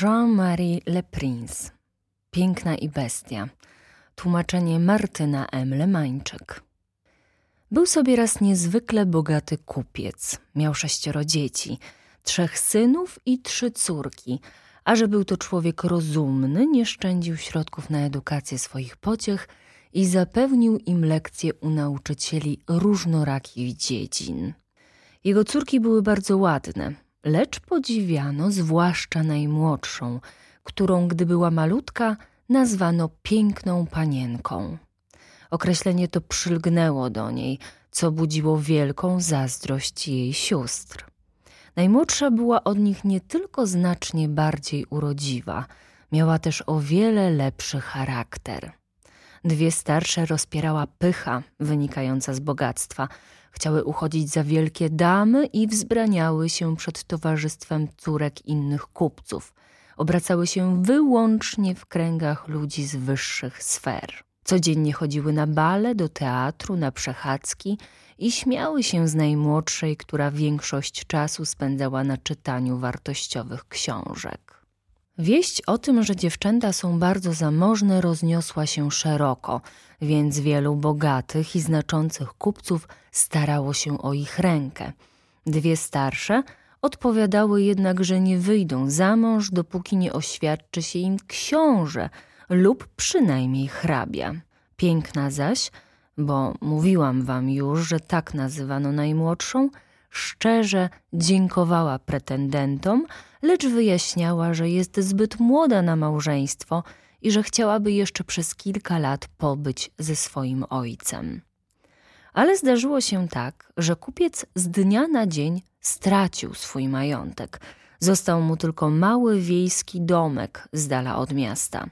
Jean-Marie Le Prince Piękna i bestia Tłumaczenie Martyna M. Lemańczyk Był sobie raz niezwykle bogaty kupiec. Miał sześcioro dzieci, trzech synów i trzy córki, a że był to człowiek rozumny, nie szczędził środków na edukację swoich pociech i zapewnił im lekcje u nauczycieli różnorakich dziedzin. Jego córki były bardzo ładne, lecz podziwiano zwłaszcza najmłodszą, którą, gdy była malutka, nazwano piękną panienką. Określenie to przylgnęło do niej, co budziło wielką zazdrość jej sióstr. Najmłodsza była od nich nie tylko znacznie bardziej urodziwa, miała też o wiele lepszy charakter. Dwie starsze rozpierała pycha wynikająca z bogactwa. Chciały uchodzić za wielkie damy i wzbraniały się przed towarzystwem córek innych kupców. Obracały się wyłącznie w kręgach ludzi z wyższych sfer. Codziennie chodziły na bale, do teatru, na przechadzki i śmiały się z najmłodszej, która większość czasu spędzała na czytaniu wartościowych książek. Wieść o tym, że dziewczęta są bardzo zamożne, rozniosła się szeroko, więc wielu bogatych i znaczących kupców starało się o ich rękę. Dwie starsze odpowiadały jednak, że nie wyjdą za mąż, dopóki nie oświadczy się im książę lub przynajmniej hrabia. Piękna zaś, bo mówiłam wam już, że tak nazywano najmłodszą, szczerze dziękowała pretendentom, lecz wyjaśniała, że jest zbyt młoda na małżeństwo i że chciałaby jeszcze przez kilka lat pobyć ze swoim ojcem. Ale zdarzyło się tak, że kupiec z dnia na dzień stracił swój majątek. Został mu tylko mały wiejski domek z dala od miasta.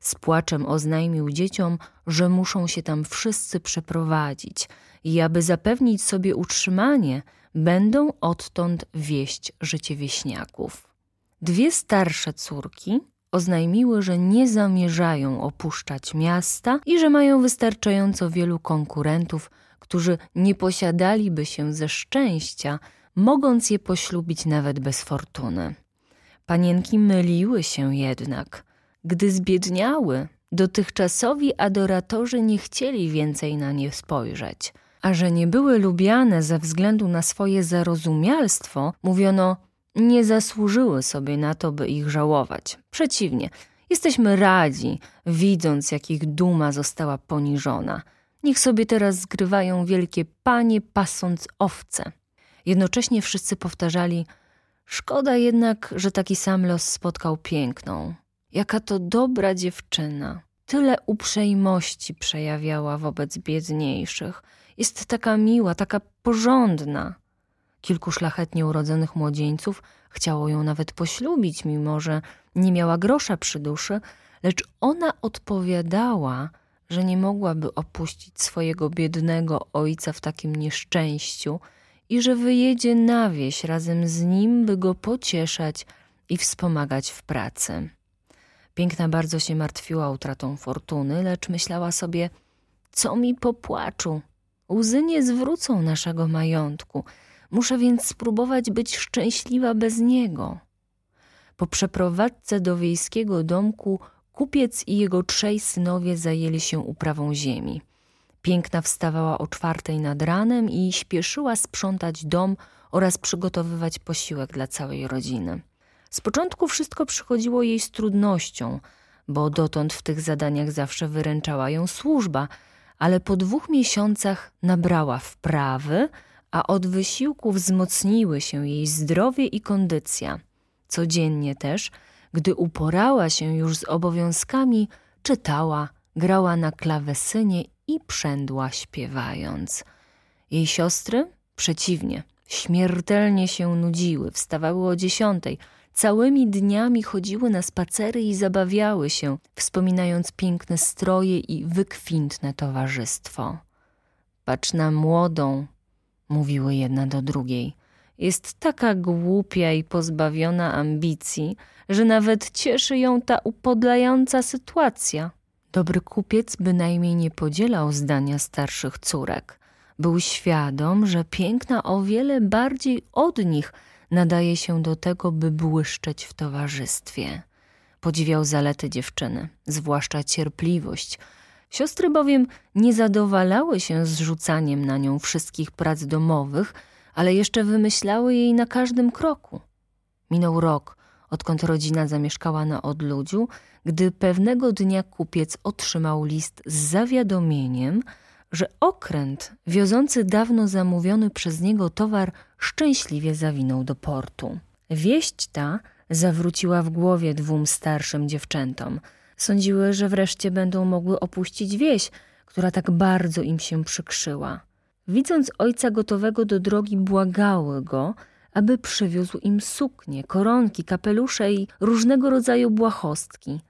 Z płaczem oznajmił dzieciom, że muszą się tam wszyscy przeprowadzić i aby zapewnić sobie utrzymanie, będą odtąd wieść życie wieśniaków. Dwie starsze córki oznajmiły, że nie zamierzają opuszczać miasta i że mają wystarczająco wielu konkurentów, którzy nie posiadaliby się ze szczęścia, mogąc je poślubić nawet bez fortuny. Panienki myliły się jednak. Gdy zbiedniały, dotychczasowi adoratorzy nie chcieli więcej na nie spojrzeć – a że nie były lubiane ze względu na swoje zarozumialstwo, mówiono, nie zasłużyły sobie na to, by ich żałować. Przeciwnie, jesteśmy radzi, widząc, jak ich duma została poniżona. Niech sobie teraz zgrywają wielkie panie, pasąc owce. Jednocześnie wszyscy powtarzali, szkoda jednak, że taki sam los spotkał piękną. Jaka to dobra dziewczyna. Tyle uprzejmości przejawiała wobec biedniejszych – jest taka miła, taka porządna. Kilku szlachetnie urodzonych młodzieńców chciało ją nawet poślubić, mimo że nie miała grosza przy duszy, lecz ona odpowiadała, że nie mogłaby opuścić swojego biednego ojca w takim nieszczęściu i że wyjedzie na wieś razem z nim, by go pocieszać i wspomagać w pracy. Piękna bardzo się martwiła utratą fortuny, lecz myślała sobie, co mi popłaczu, Łzy nie zwrócą naszego majątku. Muszę więc spróbować być szczęśliwa bez niego. Po przeprowadzce do wiejskiego domku kupiec i jego trzej synowie zajęli się uprawą ziemi. Piękna wstawała o czwartej nad ranem i śpieszyła sprzątać dom oraz przygotowywać posiłek dla całej rodziny. Z początku wszystko przychodziło jej z trudnością, bo dotąd w tych zadaniach zawsze wyręczała ją służba – ale po dwóch miesiącach nabrała wprawy, a od wysiłku wzmocniły się jej zdrowie i kondycja. Codziennie też, gdy uporała się już z obowiązkami, czytała, grała na klawesynie i przędła śpiewając. Jej siostry, przeciwnie, śmiertelnie się nudziły, wstawały o dziesiątej, Całymi dniami chodziły na spacery i zabawiały się, wspominając piękne stroje i wykwintne towarzystwo. Patrz na młodą, mówiły jedna do drugiej. Jest taka głupia i pozbawiona ambicji, że nawet cieszy ją ta upodlająca sytuacja. Dobry kupiec bynajmniej nie podzielał zdania starszych córek. Był świadom, że piękna o wiele bardziej od nich – nadaje się do tego, by błyszczeć w towarzystwie. Podziwiał zalety dziewczyny, zwłaszcza cierpliwość. Siostry bowiem nie zadowalały się zrzucaniem na nią wszystkich prac domowych, ale jeszcze wymyślały jej na każdym kroku. Minął rok, odkąd rodzina zamieszkała na odludziu, gdy pewnego dnia kupiec otrzymał list z zawiadomieniem, że okręt wiozący dawno zamówiony przez niego towar szczęśliwie zawinął do portu. Wieść ta zawróciła w głowie dwóm starszym dziewczętom. Sądziły, że wreszcie będą mogły opuścić wieś, która tak bardzo im się przykrzyła. Widząc ojca gotowego do drogi, błagały go, aby przywiózł im suknie, koronki, kapelusze i różnego rodzaju błahostki.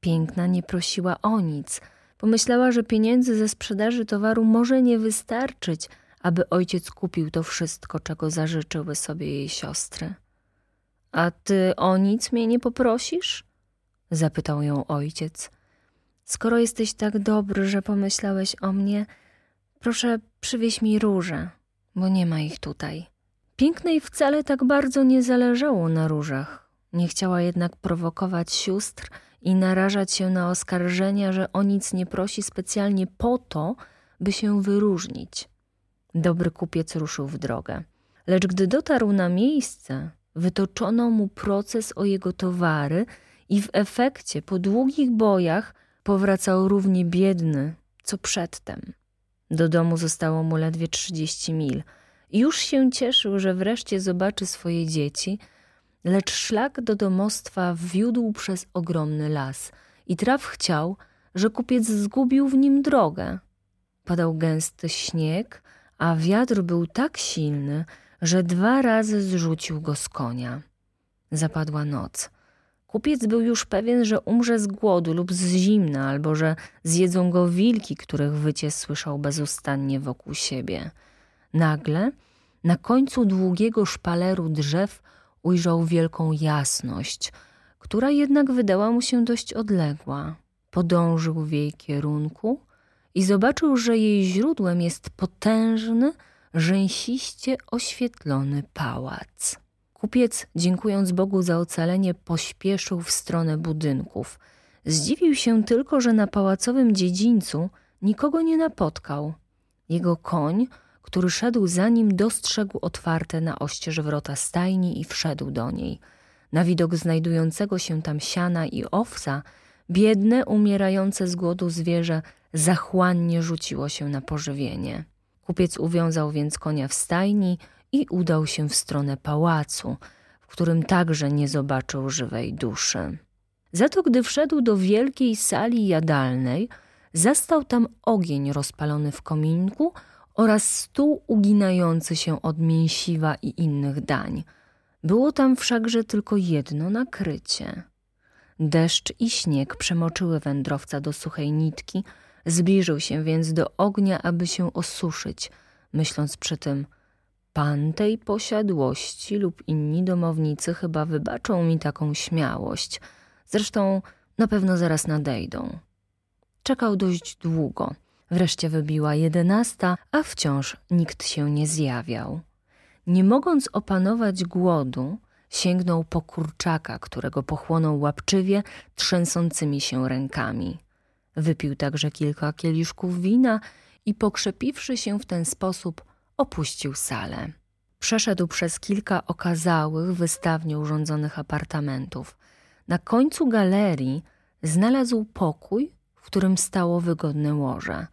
Piękna nie prosiła o nic. Pomyślała, że pieniędzy ze sprzedaży towaru może nie wystarczyć, aby ojciec kupił to wszystko, czego zażyczyły sobie jej siostry. A ty o nic mnie nie poprosisz? zapytał ją ojciec. Skoro jesteś tak dobry, że pomyślałeś o mnie, proszę przywieź mi róże, bo nie ma ich tutaj. Pięknej wcale tak bardzo nie zależało na różach. Nie chciała jednak prowokować sióstr i narażać się na oskarżenia, że o nic nie prosi specjalnie po to, by się wyróżnić. Dobry kupiec ruszył w drogę. Lecz gdy dotarł na miejsce, wytoczono mu proces o jego towary i w efekcie po długich bojach powracał równie biedny, co przedtem. Do domu zostało mu ledwie trzydzieści mil. Już się cieszył, że wreszcie zobaczy swoje dzieci, lecz szlak do domostwa wiódł przez ogromny las i traf chciał, że kupiec zgubił w nim drogę. Padał gęsty śnieg, a wiatr był tak silny, że dwa razy zrzucił go z konia. Zapadła noc. Kupiec był już pewien, że umrze z głodu lub z zimna, albo że zjedzą go wilki, których wycie słyszał bezustannie wokół siebie. Nagle, na końcu długiego szpaleru drzew, ujrzał wielką jasność, która jednak wydała mu się dość odległa. Podążył w jej kierunku i zobaczył, że jej źródłem jest potężny, rzęsiście oświetlony pałac. Kupiec, dziękując Bogu za ocalenie, pośpieszył w stronę budynków. Zdziwił się tylko, że na pałacowym dziedzińcu nikogo nie napotkał. Jego koń, który szedł za nim, dostrzegł otwarte na oścież wrota stajni i wszedł do niej. Na widok znajdującego się tam siana i owca, biedne, umierające z głodu zwierzę zachłannie rzuciło się na pożywienie. Kupiec uwiązał więc konia w stajni i udał się w stronę pałacu, w którym także nie zobaczył żywej duszy. Za to, gdy wszedł do wielkiej sali jadalnej, zastał tam ogień rozpalony w kominku oraz stół uginający się od mięsiwa i innych dań. Było tam wszakże tylko jedno nakrycie. Deszcz i śnieg przemoczyły wędrowca do suchej nitki, Zbliżył się więc do ognia, aby się osuszyć, myśląc przy tym, pan tej posiadłości lub inni domownicy chyba wybaczą mi taką śmiałość. Zresztą na pewno zaraz nadejdą. Czekał dość długo. Wreszcie wybiła jedenasta, a wciąż nikt się nie zjawiał. Nie mogąc opanować głodu, sięgnął po kurczaka, którego pochłonął łapczywie, trzęsącymi się rękami. Wypił także kilka kieliszków wina i pokrzepiwszy się w ten sposób, opuścił salę. Przeszedł przez kilka okazałych, wystawnie urządzonych apartamentów. Na końcu galerii znalazł pokój, w którym stało wygodne łoże.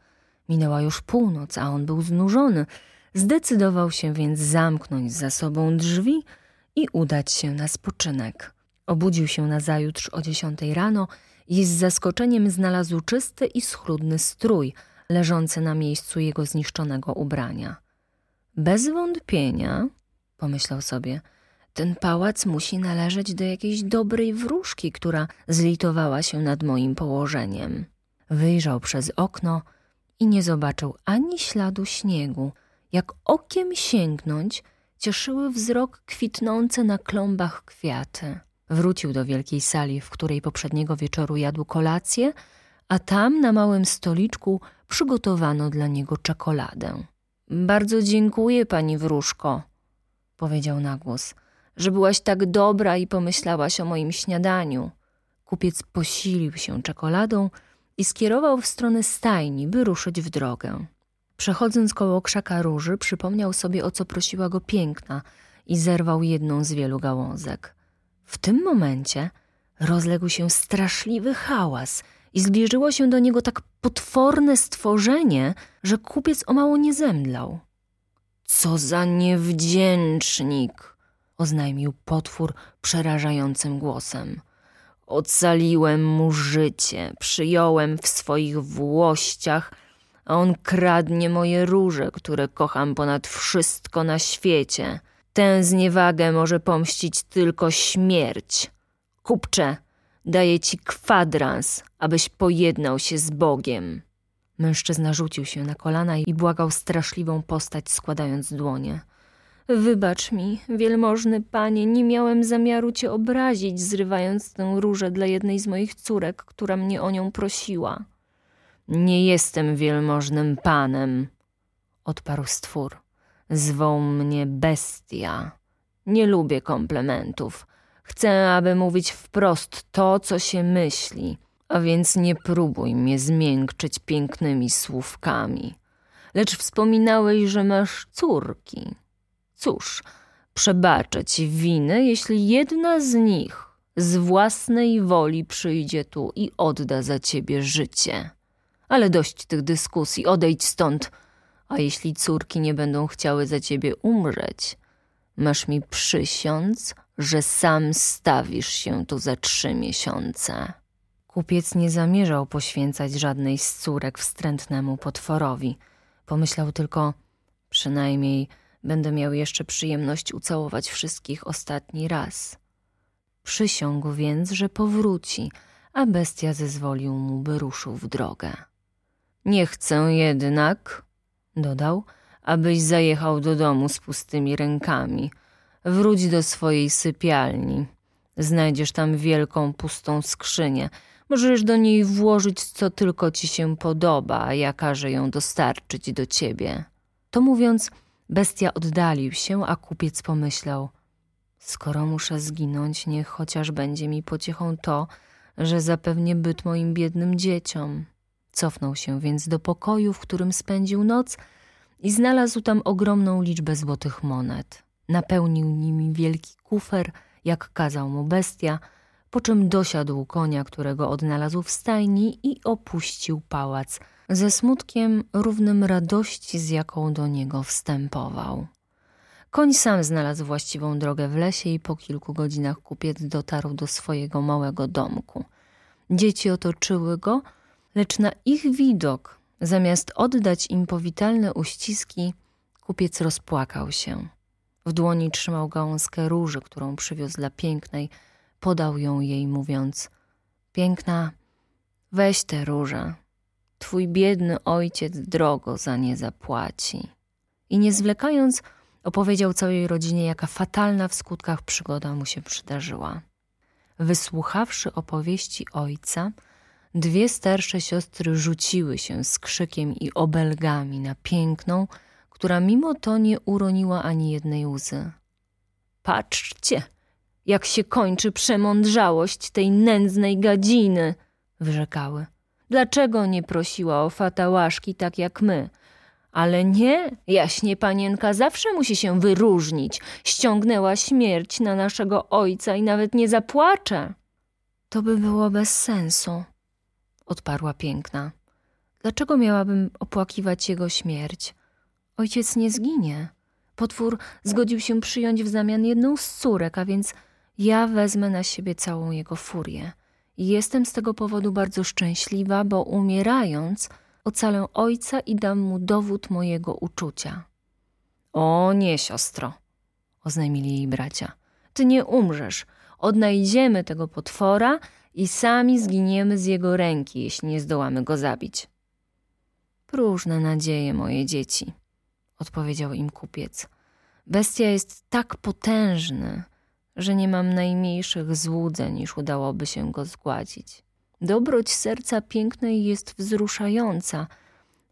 Minęła już północ, a on był znużony. Zdecydował się więc zamknąć za sobą drzwi i udać się na spoczynek. Obudził się nazajutrz o dziesiątej rano i z zaskoczeniem znalazł czysty i schludny strój leżący na miejscu jego zniszczonego ubrania. Bez wątpienia, pomyślał sobie, ten pałac musi należeć do jakiejś dobrej wróżki, która zlitowała się nad moim położeniem. Wyjrzał przez okno i nie zobaczył ani śladu śniegu. Jak okiem sięgnąć, cieszyły wzrok kwitnące na klombach kwiaty. Wrócił do wielkiej sali, w której poprzedniego wieczoru jadł kolację, a tam na małym stoliczku przygotowano dla niego czekoladę. Bardzo dziękuję, pani wróżko, powiedział na głos. że byłaś tak dobra i pomyślałaś o moim śniadaniu. Kupiec posilił się czekoladą i skierował w stronę stajni, by ruszyć w drogę. Przechodząc koło krzaka róży, przypomniał sobie, o co prosiła go piękna i zerwał jedną z wielu gałązek. W tym momencie rozległ się straszliwy hałas i zbliżyło się do niego tak potworne stworzenie, że kupiec o mało nie zemdlał. Co za niewdzięcznik! oznajmił potwór przerażającym głosem. Ocaliłem mu życie, przyjąłem w swoich włościach, a on kradnie moje róże, które kocham ponad wszystko na świecie. Tę zniewagę może pomścić tylko śmierć. Kupcze, daję ci kwadrans, abyś pojednał się z Bogiem. Mężczyzna rzucił się na kolana i błagał straszliwą postać, składając dłonie. Wybacz mi, wielmożny panie, nie miałem zamiaru cię obrazić, zrywając tę różę dla jednej z moich córek, która mnie o nią prosiła. Nie jestem wielmożnym panem, odparł stwór. Zwą mnie bestia. Nie lubię komplementów. Chcę, aby mówić wprost to, co się myśli, a więc nie próbuj mnie zmiękczyć pięknymi słówkami. Lecz wspominałeś, że masz córki. Cóż, przebaczę ci winy, jeśli jedna z nich z własnej woli przyjdzie tu i odda za ciebie życie. Ale dość tych dyskusji, odejdź stąd. A jeśli córki nie będą chciały za ciebie umrzeć, masz mi przysiąc, że sam stawisz się tu za trzy miesiące. Kupiec nie zamierzał poświęcać żadnej z córek wstrętnemu potworowi. Pomyślał tylko, przynajmniej będę miał jeszcze przyjemność ucałować wszystkich ostatni raz. Przysiągł więc, że powróci, a bestia zezwolił mu, by ruszył w drogę. Nie chcę jednak, dodał, abyś zajechał do domu z pustymi rękami. Wróć do swojej sypialni. Znajdziesz tam wielką, pustą skrzynię. Możesz do niej włożyć, co tylko ci się podoba, a ja każę ją dostarczyć do ciebie. To mówiąc, bestia oddalił się, a kupiec pomyślał: Skoro muszę zginąć, niech chociaż będzie mi pociechą to, że zapewnię byt moim biednym dzieciom. Cofnął się więc do pokoju, w którym spędził noc i znalazł tam ogromną liczbę złotych monet. Napełnił nimi wielki kufer, jak kazał mu bestia, po czym dosiadł konia, którego odnalazł w stajni i opuścił pałac, ze smutkiem równym radości, z jaką do niego wstępował. Koń sam znalazł właściwą drogę w lesie i po kilku godzinach kupiec dotarł do swojego małego domku. Dzieci otoczyły go, lecz na ich widok, zamiast oddać im powitalne uściski, kupiec rozpłakał się. W dłoni trzymał gałązkę róży, którą przywiózł dla pięknej, podał ją jej, mówiąc: Piękna, weź tę różę. Twój biedny ojciec drogo za nie zapłaci. I nie zwlekając, opowiedział całej rodzinie, jaka fatalna w skutkach przygoda mu się przydarzyła. Wysłuchawszy opowieści ojca, Dwie starsze siostry rzuciły się z krzykiem i obelgami na piękną, która mimo to nie uroniła ani jednej łzy. Patrzcie, jak się kończy przemądrzałość tej nędznej gadziny, wyrzekały. Dlaczego nie prosiła o fatałaszki tak jak my? Ale nie, jaśnie panienka zawsze musi się wyróżnić. Ściągnęła śmierć na naszego ojca i nawet nie zapłacze. To by było bez sensu, odparła piękna. Dlaczego miałabym opłakiwać jego śmierć? Ojciec nie zginie. Potwór zgodził się przyjąć w zamian jedną z córek, a więc ja wezmę na siebie całą jego furię. Jestem z tego powodu bardzo szczęśliwa, bo umierając ocalę ojca i dam mu dowód mojego uczucia. O nie, siostro, oznajmili jej bracia. Ty nie umrzesz. Odnajdziemy tego potwora i sami zginiemy z jego ręki, jeśli nie zdołamy go zabić. Próżne nadzieje, moje dzieci, odpowiedział im kupiec. Bestia jest tak potężny, że nie mam najmniejszych złudzeń, iż udałoby się go zgładzić. Dobroć serca pięknej jest wzruszająca,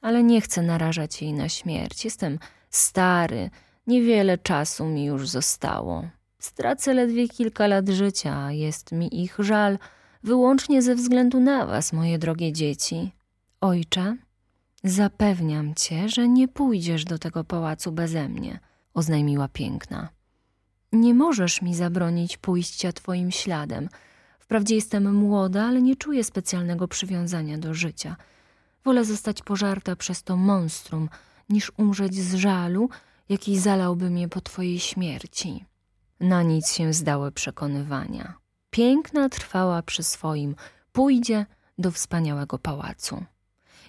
ale nie chcę narażać jej na śmierć. Jestem stary, niewiele czasu mi już zostało. Stracę ledwie kilka lat życia, jest mi ich żal wyłącznie ze względu na was, moje drogie dzieci. Ojcze, zapewniam cię, że nie pójdziesz do tego pałacu beze mnie, oznajmiła piękna. Nie możesz mi zabronić pójścia twoim śladem. Wprawdzie jestem młoda, ale nie czuję specjalnego przywiązania do życia. Wolę zostać pożarta przez to monstrum, niż umrzeć z żalu, jaki zalałby mnie po twojej śmierci. Na nic się zdały przekonywania. Piękna trwała przy swoim, pójdzie do wspaniałego pałacu.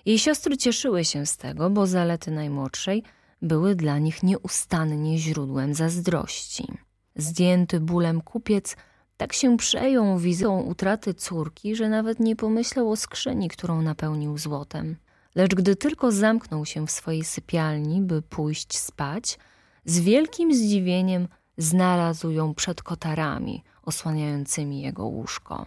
Jej siostry cieszyły się z tego, bo zalety najmłodszej były dla nich nieustannie źródłem zazdrości. Zdjęty bólem kupiec tak się przejął wizją utraty córki, że nawet nie pomyślał o skrzyni, którą napełnił złotem. Lecz gdy tylko zamknął się w swojej sypialni, by pójść spać, z wielkim zdziwieniem znalazł ją przed kotarami osłaniającymi jego łóżko.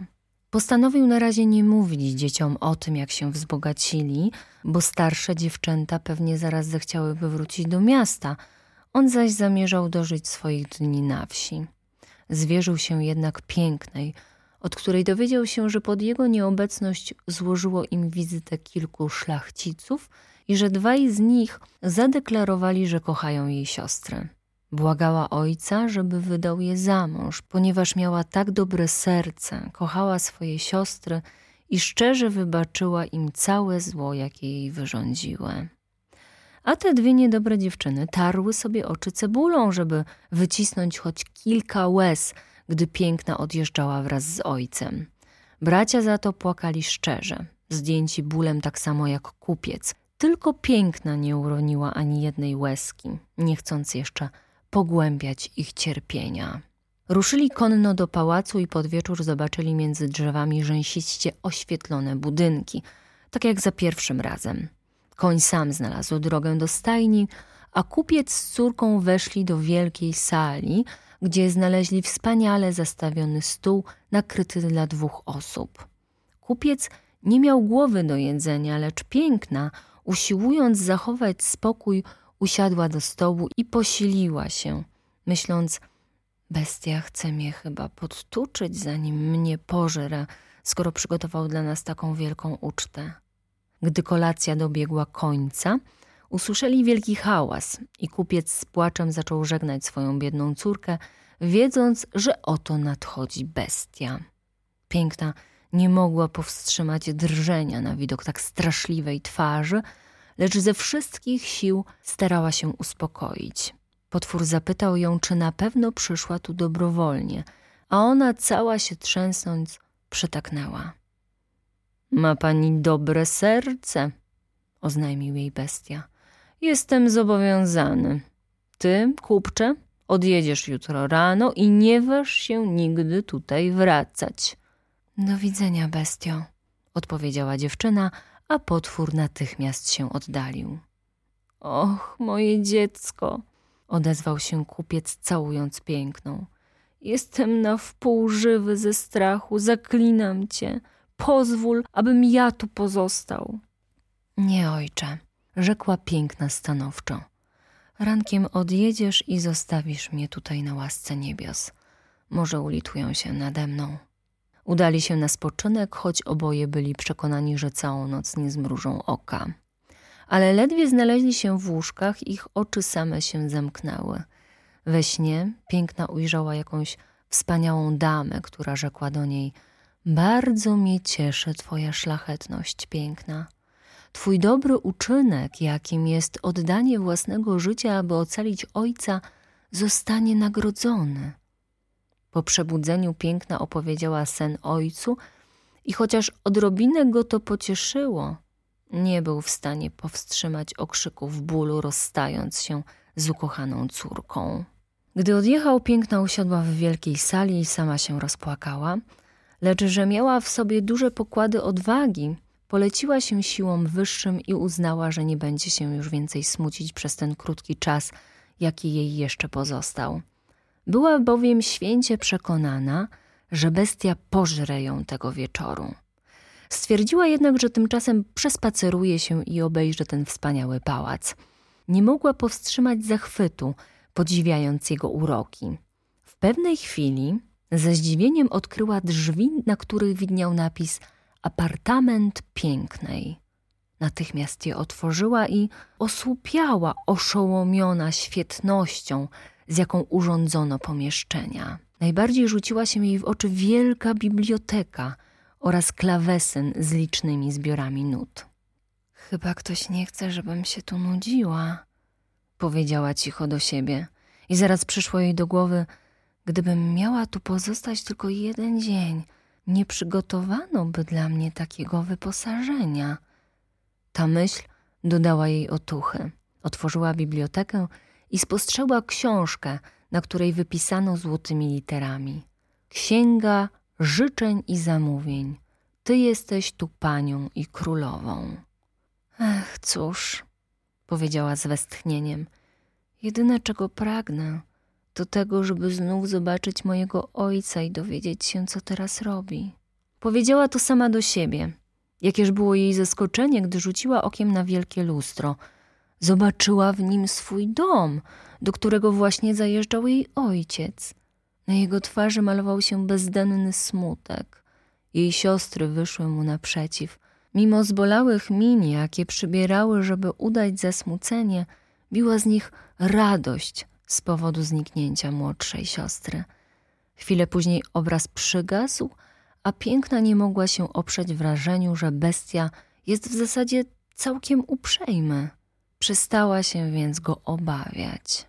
Postanowił na razie nie mówić dzieciom o tym, jak się wzbogacili, bo starsze dziewczęta pewnie zaraz zechciałyby wrócić do miasta. On zaś zamierzał dożyć swoich dni na wsi. Zwierzył się jednak pięknej, od której dowiedział się, że pod jego nieobecność złożyło im wizytę kilku szlachciców i że dwaj z nich zadeklarowali, że kochają jej siostrę. Błagała ojca, żeby wydał je za mąż, ponieważ miała tak dobre serce, kochała swoje siostry i szczerze wybaczyła im całe zło, jakie jej wyrządziły. A te dwie niedobre dziewczyny tarły sobie oczy cebulą, żeby wycisnąć choć kilka łez, gdy piękna odjeżdżała wraz z ojcem. Bracia za to płakali szczerze, zdjęci bólem tak samo jak kupiec. Tylko piękna nie uroniła ani jednej łezki, nie chcąc jeszcze pogłębiać ich cierpienia. Ruszyli konno do pałacu i pod wieczór zobaczyli między drzewami rzęsiście oświetlone budynki, tak jak za pierwszym razem. Koń sam znalazł drogę do stajni, a kupiec z córką weszli do wielkiej sali, gdzie znaleźli wspaniale zastawiony stół nakryty dla dwóch osób. Kupiec nie miał głowy do jedzenia, lecz piękna, usiłując zachować spokój, usiadła do stołu i posiliła się, myśląc, bestia chce mnie chyba podtuczyć, zanim mnie pożera, skoro przygotował dla nas taką wielką ucztę. Gdy kolacja dobiegła końca, usłyszeli wielki hałas i kupiec z płaczem zaczął żegnać swoją biedną córkę, wiedząc, że oto nadchodzi bestia. Piękna nie mogła powstrzymać drżenia na widok tak straszliwej twarzy, lecz ze wszystkich sił starała się uspokoić. Potwór zapytał ją, czy na pewno przyszła tu dobrowolnie, a ona cała się trzęsąc przytaknęła. Ma pani dobre serce, oznajmił jej bestia. Jestem zobowiązany. Ty, kupcze, odjedziesz jutro rano i nie waż się nigdy tutaj wracać. Do widzenia, bestio, odpowiedziała dziewczyna, a potwór natychmiast się oddalił. Och, moje dziecko, odezwał się kupiec, całując piękną. Jestem na wpół żywy ze strachu, zaklinam cię. Pozwól, abym ja tu pozostał. Nie, ojcze, rzekła piękna stanowczo. Rankiem odjedziesz i zostawisz mnie tutaj na łasce niebios. Może ulitują się nade mną. Udali się na spoczynek, choć oboje byli przekonani, że całą noc nie zmrużą oka. Ale ledwie znaleźli się w łóżkach, ich oczy same się zamknęły. We śnie piękna ujrzała jakąś wspaniałą damę, która rzekła do niej: Bardzo mnie cieszy Twoja szlachetność piękna. Twój dobry uczynek, jakim jest oddanie własnego życia, aby ocalić ojca, zostanie nagrodzony. Po przebudzeniu piękna opowiedziała sen ojcu i chociaż odrobinę go to pocieszyło, nie był w stanie powstrzymać okrzyków bólu, rozstając się z ukochaną córką. Gdy odjechał, piękna usiadła w wielkiej sali i sama się rozpłakała, lecz że miała w sobie duże pokłady odwagi, poleciła się siłom wyższym i uznała, że nie będzie się już więcej smucić przez ten krótki czas, jaki jej jeszcze pozostał. Była bowiem święcie przekonana, że bestia pożre ją tego wieczoru. Stwierdziła jednak, że tymczasem przespaceruje się i obejrzy ten wspaniały pałac. Nie mogła powstrzymać zachwytu, podziwiając jego uroki. W pewnej chwili ze zdziwieniem odkryła drzwi, na których widniał napis apartament pięknej. Natychmiast je otworzyła i osłupiała, oszołomiona świetnością, z jaką urządzono pomieszczenia. Najbardziej rzuciła się jej w oczy wielka biblioteka oraz klawesyn z licznymi zbiorami nut. Chyba ktoś nie chce, żebym się tu nudziła, powiedziała cicho do siebie. I zaraz przyszło jej do głowy, gdybym miała tu pozostać tylko jeden dzień, nie przygotowano by dla mnie takiego wyposażenia. Ta myśl dodała jej otuchy. Otworzyła bibliotekę i spostrzegła książkę, na której wypisano złotymi literami. Księga życzeń i zamówień. Ty jesteś tu panią i królową. Ech, cóż, powiedziała z westchnieniem. Jedyne, czego pragnę, to tego, żeby znów zobaczyć mojego ojca i dowiedzieć się, co teraz robi. Powiedziała to sama do siebie. Jakież było jej zaskoczenie, gdy rzuciła okiem na wielkie lustro. Zobaczyła w nim swój dom, do którego właśnie zajeżdżał jej ojciec. Na jego twarzy malował się bezdenny smutek. Jej siostry wyszły mu naprzeciw. Mimo zbolałych min, jakie przybierały, żeby udać zasmucenie, biła z nich radość z powodu zniknięcia młodszej siostry. Chwilę później obraz przygasł, a piękna nie mogła się oprzeć wrażeniu, że bestia jest w zasadzie całkiem uprzejmy. Przestała się więc go obawiać.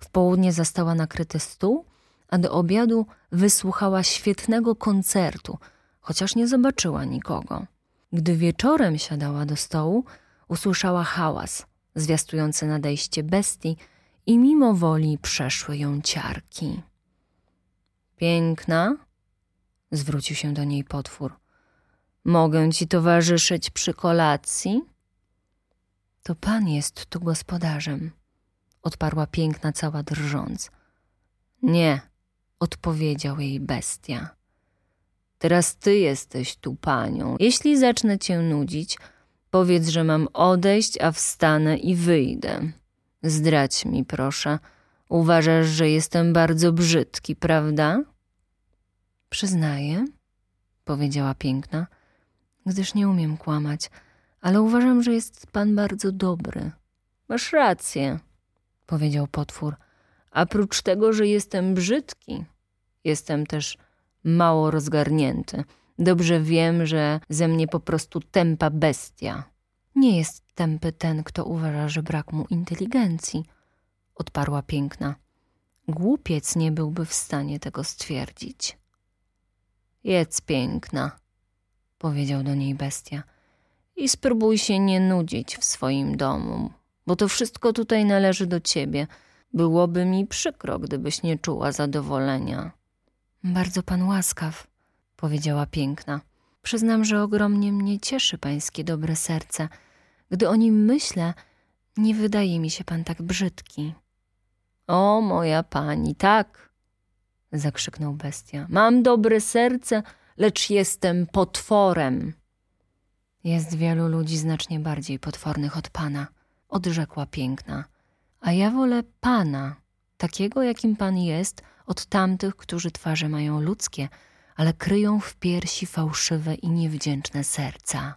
W południe zastała nakryty stół, a do obiadu wysłuchała świetnego koncertu, chociaż nie zobaczyła nikogo. Gdy wieczorem siadała do stołu, usłyszała hałas zwiastujący nadejście bestii i mimo woli przeszły ją ciarki. Piękna, zwrócił się do niej potwór. Mogę ci towarzyszyć przy kolacji? To pan jest tu gospodarzem, odparła piękna cała drżąc. Nie, odpowiedział jej bestia. Teraz ty jesteś tu panią. Jeśli zacznę cię nudzić, powiedz, że mam odejść, a wstanę i wyjdę. Zdrać mi, proszę. Uważasz, że jestem bardzo brzydki, prawda? Przyznaję, powiedziała piękna, gdyż nie umiem kłamać, ale uważam, że jest pan bardzo dobry. Masz rację, powiedział potwór. A prócz tego, że jestem brzydki, jestem też mało rozgarnięty. Dobrze wiem, że ze mnie po prostu tępa bestia. Nie jest tępy ten, kto uważa, że brak mu inteligencji, odparła piękna. Głupiec nie byłby w stanie tego stwierdzić. Jedz piękna, powiedział do niej bestia, i spróbuj się nie nudzić w swoim domu, bo to wszystko tutaj należy do ciebie. Byłoby mi przykro, gdybyś nie czuła zadowolenia. Bardzo pan łaskaw, powiedziała piękna. Przyznam, że ogromnie mnie cieszy pańskie dobre serce. Gdy o nim myślę, nie wydaje mi się pan tak brzydki. O, moja pani, tak, zakrzyknął bestia. Mam dobre serce, lecz jestem potworem. Jest wielu ludzi znacznie bardziej potwornych od pana, odrzekła piękna. A ja wolę pana, takiego jakim pan jest, od tamtych, którzy twarze mają ludzkie, ale kryją w piersi fałszywe i niewdzięczne serca.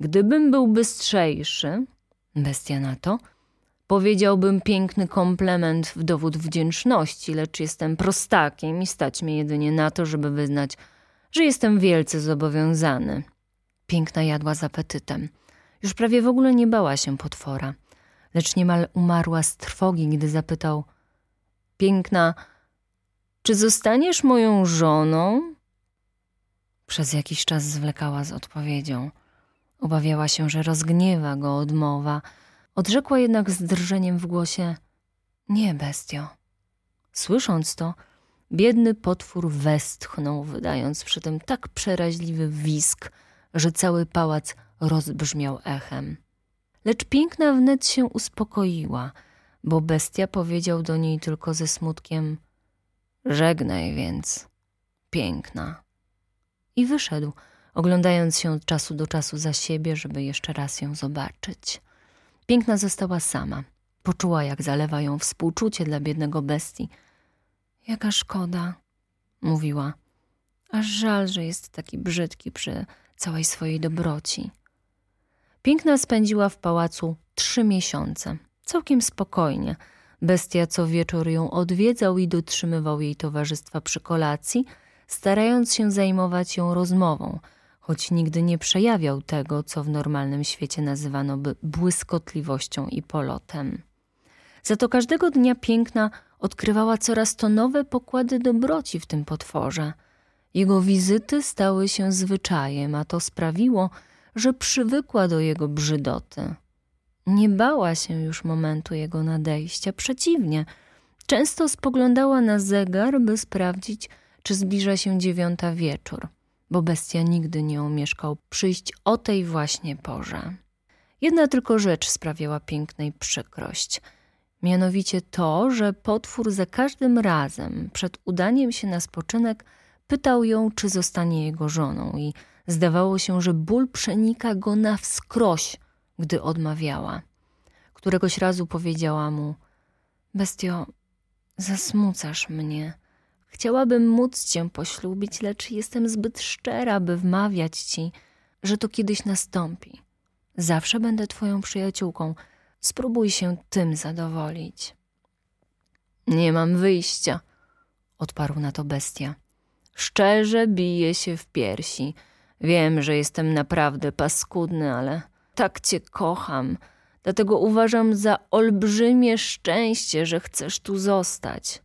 Gdybym był bystrzejszy, bestia na to, powiedziałbym piękny komplement w dowód wdzięczności, lecz jestem prostakiem i stać mi jedynie na to, żeby wyznać, że jestem wielce zobowiązany. Piękna jadła z apetytem. Już prawie w ogóle nie bała się potwora, lecz niemal umarła z trwogi, gdy zapytał: Piękna, czy zostaniesz moją żoną? Przez jakiś czas zwlekała z odpowiedzią. Obawiała się, że rozgniewa go odmowa. Odrzekła jednak z drżeniem w głosie: Nie, bestio. Słysząc to, biedny potwór westchnął, wydając przy tym tak przeraźliwy wisk, że cały pałac rozbrzmiał echem. Lecz piękna wnet się uspokoiła, bo bestia powiedział do niej tylko ze smutkiem – Żegnaj więc, piękna. I wyszedł, oglądając się od czasu do czasu za siebie, żeby jeszcze raz ją zobaczyć. Piękna została sama. Poczuła, jak zalewa ją współczucie dla biednego bestii. Jaka szkoda, mówiła. Aż żal, że jest taki brzydki przy całej swojej dobroci. Piękna spędziła w pałacu trzy miesiące, całkiem spokojnie. Bestia co wieczór ją odwiedzał i dotrzymywał jej towarzystwa przy kolacji, starając się zajmować ją rozmową, choć nigdy nie przejawiał tego, co w normalnym świecie nazywano by błyskotliwością i polotem. Za to każdego dnia piękna odkrywała coraz to nowe pokłady dobroci w tym potworze. Jego wizyty stały się zwyczajem, a to sprawiło, że przywykła do jego brzydoty. Nie bała się już momentu jego nadejścia, przeciwnie, często spoglądała na zegar, by sprawdzić, czy zbliża się dziewiąta wieczór, bo bestia nigdy nie omieszkał przyjść o tej właśnie porze. Jedna tylko rzecz sprawiała pięknej przykrość – Mianowicie to, że potwór za każdym razem przed udaniem się na spoczynek pytał ją, czy zostanie jego żoną, i zdawało się, że ból przenika go na wskroś, gdy odmawiała. Któregoś razu powiedziała mu: Bestio, zasmucasz mnie. Chciałabym móc cię poślubić, lecz jestem zbyt szczera, by wmawiać ci, że to kiedyś nastąpi. Zawsze będę twoją przyjaciółką Spróbuj się tym zadowolić. Nie mam wyjścia, odparł na to bestia. Szczerze bije się w piersi. Wiem, że jestem naprawdę paskudny, ale tak cię kocham. Dlatego uważam za olbrzymie szczęście, że chcesz tu zostać.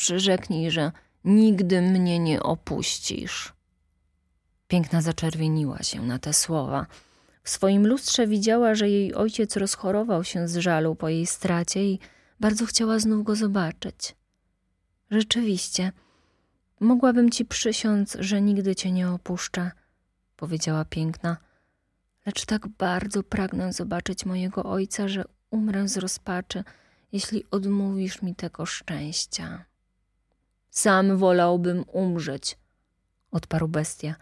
Przyrzeknij, że nigdy mnie nie opuścisz. Piękna zaczerwieniła się na te słowa. W swoim lustrze widziała, że jej ojciec rozchorował się z żalu po jej stracie i bardzo chciała znów go zobaczyć. Rzeczywiście, mogłabym ci przysiąc, że nigdy cię nie opuszczę, powiedziała piękna, lecz tak bardzo pragnę zobaczyć mojego ojca, że umrę z rozpaczy, jeśli odmówisz mi tego szczęścia. Sam wolałbym umrzeć, odparł bestia,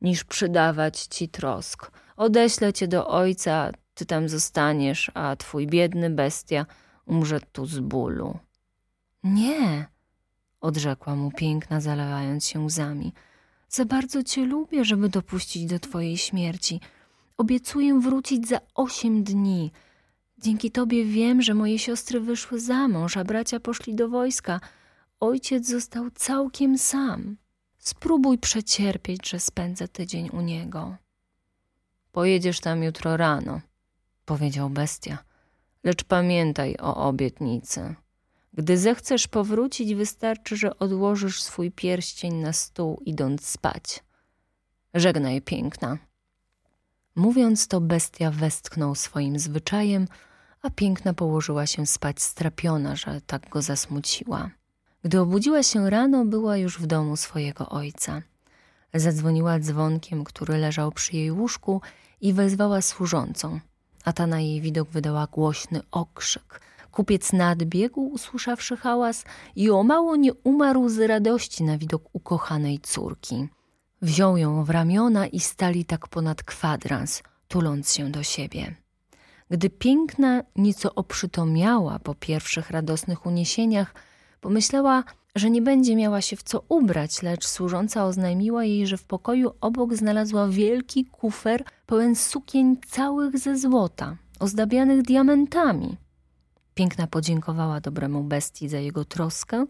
niż przydawać ci trosk. Odeślę cię do ojca, ty tam zostaniesz, a twój biedny bestia umrze tu z bólu. Nie, odrzekła mu piękna, zalewając się łzami. Za bardzo cię lubię, żeby dopuścić do twojej śmierci. Obiecuję wrócić za osiem dni. Dzięki tobie wiem, że moje siostry wyszły za mąż, a bracia poszli do wojska. Ojciec został całkiem sam. Spróbuj przecierpieć, że spędzę tydzień u niego. Pojedziesz tam jutro rano, powiedział bestia. Lecz pamiętaj o obietnicy. Gdy zechcesz powrócić, wystarczy, że odłożysz swój pierścień na stół, idąc spać. Żegnaj, piękna. Mówiąc to, bestia westchnął swoim zwyczajem, a piękna położyła się spać strapiona, że tak go zasmuciła. Gdy obudziła się rano, była już w domu swojego ojca. Zadzwoniła dzwonkiem, który leżał przy jej łóżku i wezwała służącą, a ta na jej widok wydała głośny okrzyk. Kupiec nadbiegł, usłyszawszy hałas i o mało nie umarł z radości na widok ukochanej córki. Wziął ją w ramiona i stali tak ponad kwadrans, tuląc się do siebie. Gdy piękna nieco oprzytomiała po pierwszych radosnych uniesieniach, pomyślała, że nie będzie miała się w co ubrać, lecz służąca oznajmiła jej, że w pokoju obok znalazła wielki kufer pełen sukien całych ze złota, ozdabianych diamentami. Piękna podziękowała dobremu bestii za jego troskę,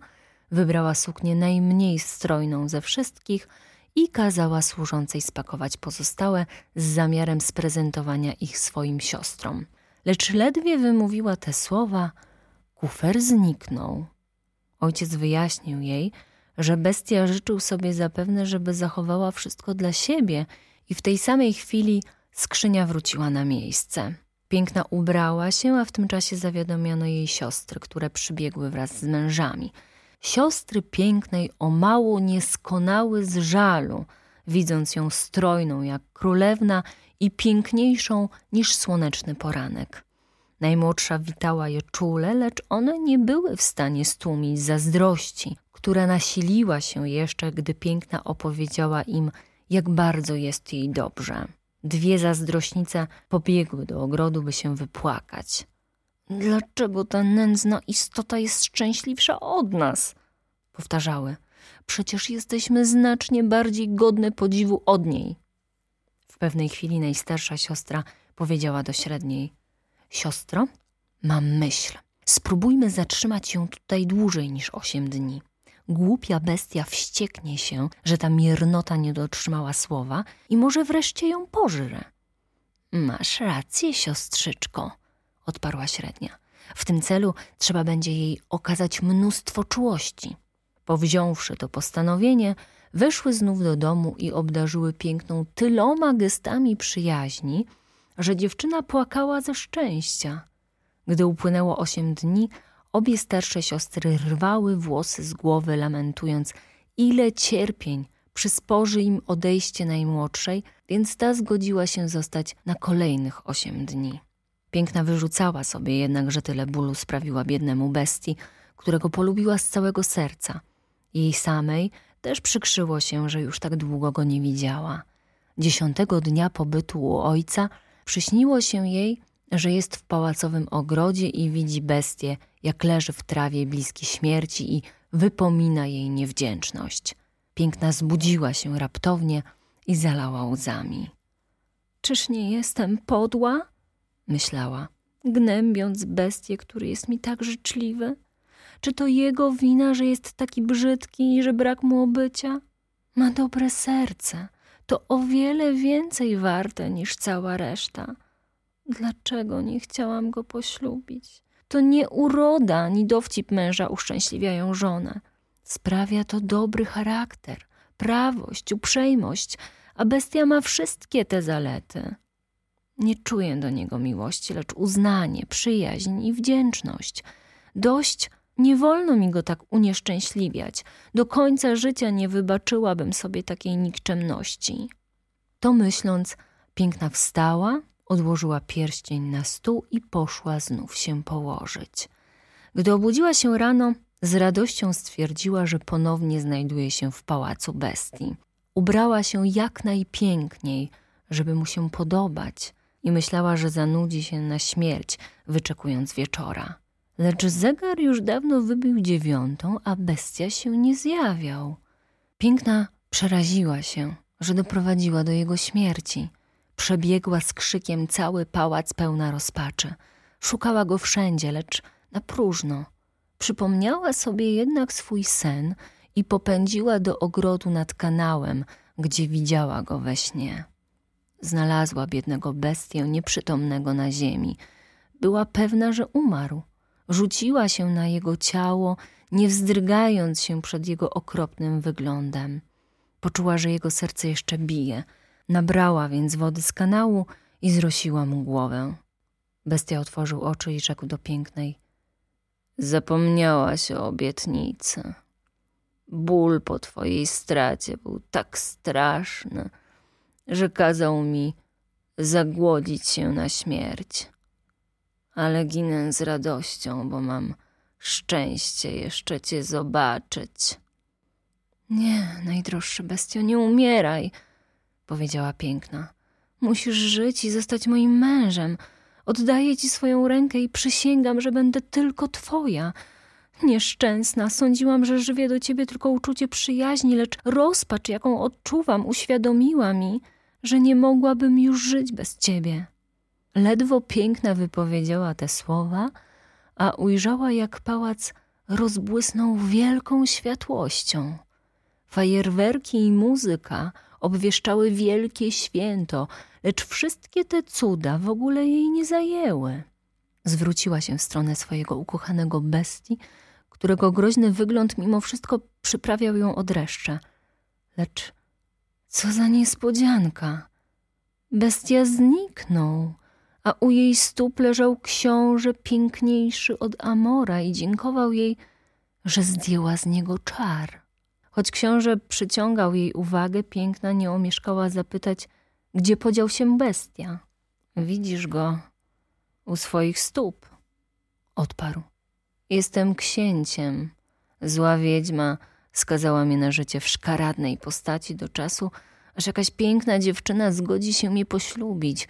wybrała suknię najmniej strojną ze wszystkich i kazała służącej spakować pozostałe z zamiarem sprezentowania ich swoim siostrom. Lecz ledwie wymówiła te słowa, kufer zniknął. Ojciec wyjaśnił jej, że bestia życzył sobie zapewne, żeby zachowała wszystko dla siebie i w tej samej chwili skrzynia wróciła na miejsce. Piękna ubrała się, a w tym czasie zawiadomiono jej siostry, które przybiegły wraz z mężami. Siostry pięknej o mało nie skonały z żalu, widząc ją strojną jak królewna i piękniejszą niż słoneczny poranek. Najmłodsza witała je czule, lecz one nie były w stanie stłumić zazdrości, która nasiliła się jeszcze, gdy piękna opowiedziała im, jak bardzo jest jej dobrze. Dwie zazdrośnice pobiegły do ogrodu, by się wypłakać. Dlaczego ta nędzna istota jest szczęśliwsza od nas? powtarzały. Przecież jesteśmy znacznie bardziej godne podziwu od niej. W pewnej chwili najstarsza siostra powiedziała do średniej: Siostro, mam myśl. Spróbujmy zatrzymać ją tutaj dłużej niż osiem dni. Głupia bestia wścieknie się, że ta miernota nie dotrzymała słowa i może wreszcie ją pożre. Masz rację, siostrzyczko, odparła średnia. W tym celu trzeba będzie jej okazać mnóstwo czułości. Powziąwszy to postanowienie, weszły znów do domu i obdarzyły piękną tyloma gestami przyjaźni, że dziewczyna płakała ze szczęścia. Gdy upłynęło osiem dni, obie starsze siostry rwały włosy z głowy, lamentując, ile cierpień przysporzy im odejście najmłodszej, więc ta zgodziła się zostać na kolejnych osiem dni. Piękna wyrzucała sobie jednak, że tyle bólu sprawiła biednemu bestii, którego polubiła z całego serca. Jej samej też przykrzyło się, że już tak długo go nie widziała. Dziesiątego dnia pobytu u ojca przyśniło się jej, że jest w pałacowym ogrodzie i widzi bestię, jak leży w trawie bliski śmierci i wypomina jej niewdzięczność. Piękna zbudziła się raptownie i zalała łzami. Czyż nie jestem podła? myślała, gnębiąc bestię, który jest mi tak życzliwy. Czy to jego wina, że jest taki brzydki i że brak mu obycia? Ma dobre serce, to o wiele więcej warte niż cała reszta. Dlaczego nie chciałam go poślubić? To nie uroda ani dowcip męża uszczęśliwiają żonę. Sprawia to dobry charakter, prawość, uprzejmość, a bestia ma wszystkie te zalety. Nie czuję do niego miłości, lecz uznanie, przyjaźń i wdzięczność. Dość nie wolno mi go tak unieszczęśliwiać. Do końca życia nie wybaczyłabym sobie takiej nikczemności. To myśląc, piękna wstała, odłożyła pierścień na stół i poszła znów się położyć. Gdy obudziła się rano, z radością stwierdziła, że ponownie znajduje się w pałacu bestii. Ubrała się jak najpiękniej, żeby mu się podobać i myślała, że zanudzi się na śmierć, wyczekując wieczora. Lecz zegar już dawno wybił dziewiątą, a bestia się nie zjawiał. Piękna przeraziła się, że doprowadziła do jego śmierci. Przebiegła z krzykiem cały pałac pełna rozpaczy. Szukała go wszędzie, lecz na próżno. Przypomniała sobie jednak swój sen i popędziła do ogrodu nad kanałem, gdzie widziała go we śnie. Znalazła biednego bestię nieprzytomnego na ziemi. Była pewna, że umarł. Rzuciła się na jego ciało, nie wzdrygając się przed jego okropnym wyglądem. Poczuła, że jego serce jeszcze bije. Nabrała więc wody z kanału i zrosiła mu głowę. Bestia otworzył oczy i rzekł do pięknej: Zapomniałaś o obietnicy. Ból po twojej stracie był tak straszny, że kazał mi zagłodzić się na śmierć. Ale ginę z radością, bo mam szczęście jeszcze cię zobaczyć. Nie, najdroższy bestio, nie umieraj, powiedziała piękna. Musisz żyć i zostać moim mężem. Oddaję ci swoją rękę i przysięgam, że będę tylko twoja. Nieszczęsna, sądziłam, że żywię do ciebie tylko uczucie przyjaźni, lecz rozpacz, jaką odczuwam, uświadomiła mi, że nie mogłabym już żyć bez ciebie. Ledwo piękna wypowiedziała te słowa, a ujrzała, jak pałac rozbłysnął wielką światłością. Fajerwerki i muzyka obwieszczały wielkie święto, lecz wszystkie te cuda w ogóle jej nie zajęły. Zwróciła się w stronę swojego ukochanego bestii, którego groźny wygląd mimo wszystko przyprawiał ją od dreszcze. Lecz co za niespodzianka! Bestia zniknął, a u jej stóp leżał książę piękniejszy od Amora i dziękował jej, że zdjęła z niego czar. Choć książę przyciągał jej uwagę, piękna nie omieszkała zapytać, gdzie podział się bestia. Widzisz go u swoich stóp, odparł. Jestem księciem. Zła wiedźma skazała mnie na życie w szkaradnej postaci do czasu, aż jakaś piękna dziewczyna zgodzi się mnie poślubić.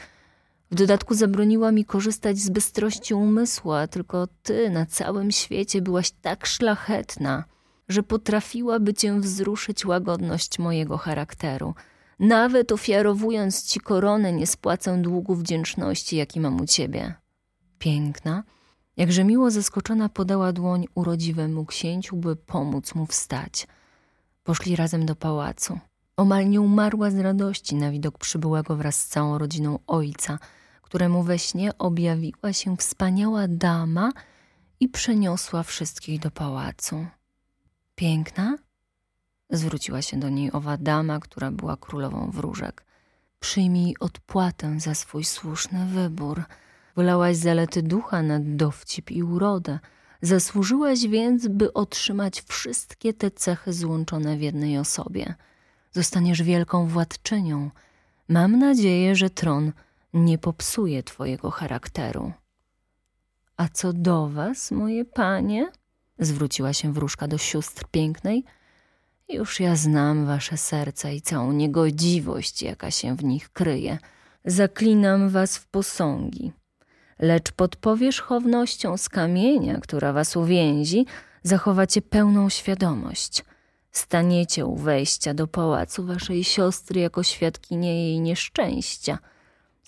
W dodatku zabroniła mi korzystać z bystrości umysłu, a tylko ty na całym świecie byłaś tak szlachetna – że potrafiłaby cię wzruszyć łagodność mojego charakteru. Nawet ofiarowując ci koronę, nie spłacę długu wdzięczności, jaki mam u ciebie. Piękna, jakże miło zaskoczona, podała dłoń urodziwemu księciu, by pomóc mu wstać. Poszli razem do pałacu. Omal nie umarła z radości na widok przybyłego wraz z całą rodziną ojca, któremu we śnie objawiła się wspaniała dama i przeniosła wszystkich do pałacu. Piękna? Zwróciła się do niej owa dama, która była królową wróżek. Przyjmij odpłatę za swój słuszny wybór. Wolałaś zalety ducha nad dowcip i urodę. Zasłużyłaś więc, by otrzymać wszystkie te cechy złączone w jednej osobie. Zostaniesz wielką władczynią. Mam nadzieję, że tron nie popsuje twojego charakteru. A co do was, moje panie? Zwróciła się wróżka do sióstr pięknej. Już ja znam wasze serca i całą niegodziwość, jaka się w nich kryje. Zaklinam was w posągi. Lecz pod powierzchownością z kamienia, która was uwięzi, zachowacie pełną świadomość. Staniecie u wejścia do pałacu waszej siostry jako świadkinie jej nieszczęścia.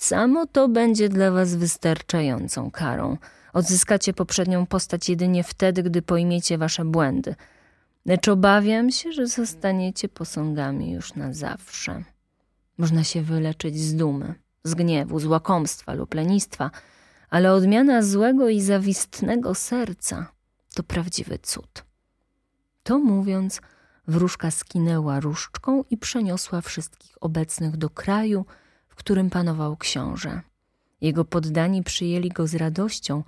Samo to będzie dla was wystarczającą karą – Odzyskacie poprzednią postać jedynie wtedy, gdy pojmiecie wasze błędy. Lecz obawiam się, że zostaniecie posągami już na zawsze. Można się wyleczyć z dumy, z gniewu, z łakomstwa lub lenistwa, ale odmiana złego i zawistnego serca to prawdziwy cud. To mówiąc, wróżka skinęła różdżką i przeniosła wszystkich obecnych do kraju, w którym panował książę. Jego poddani przyjęli go z radością,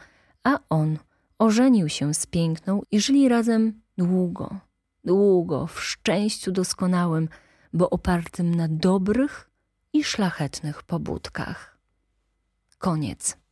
a on ożenił się z piękną i żyli razem długo, długo, w szczęściu doskonałym, bo opartym na dobrych i szlachetnych pobudkach. Koniec.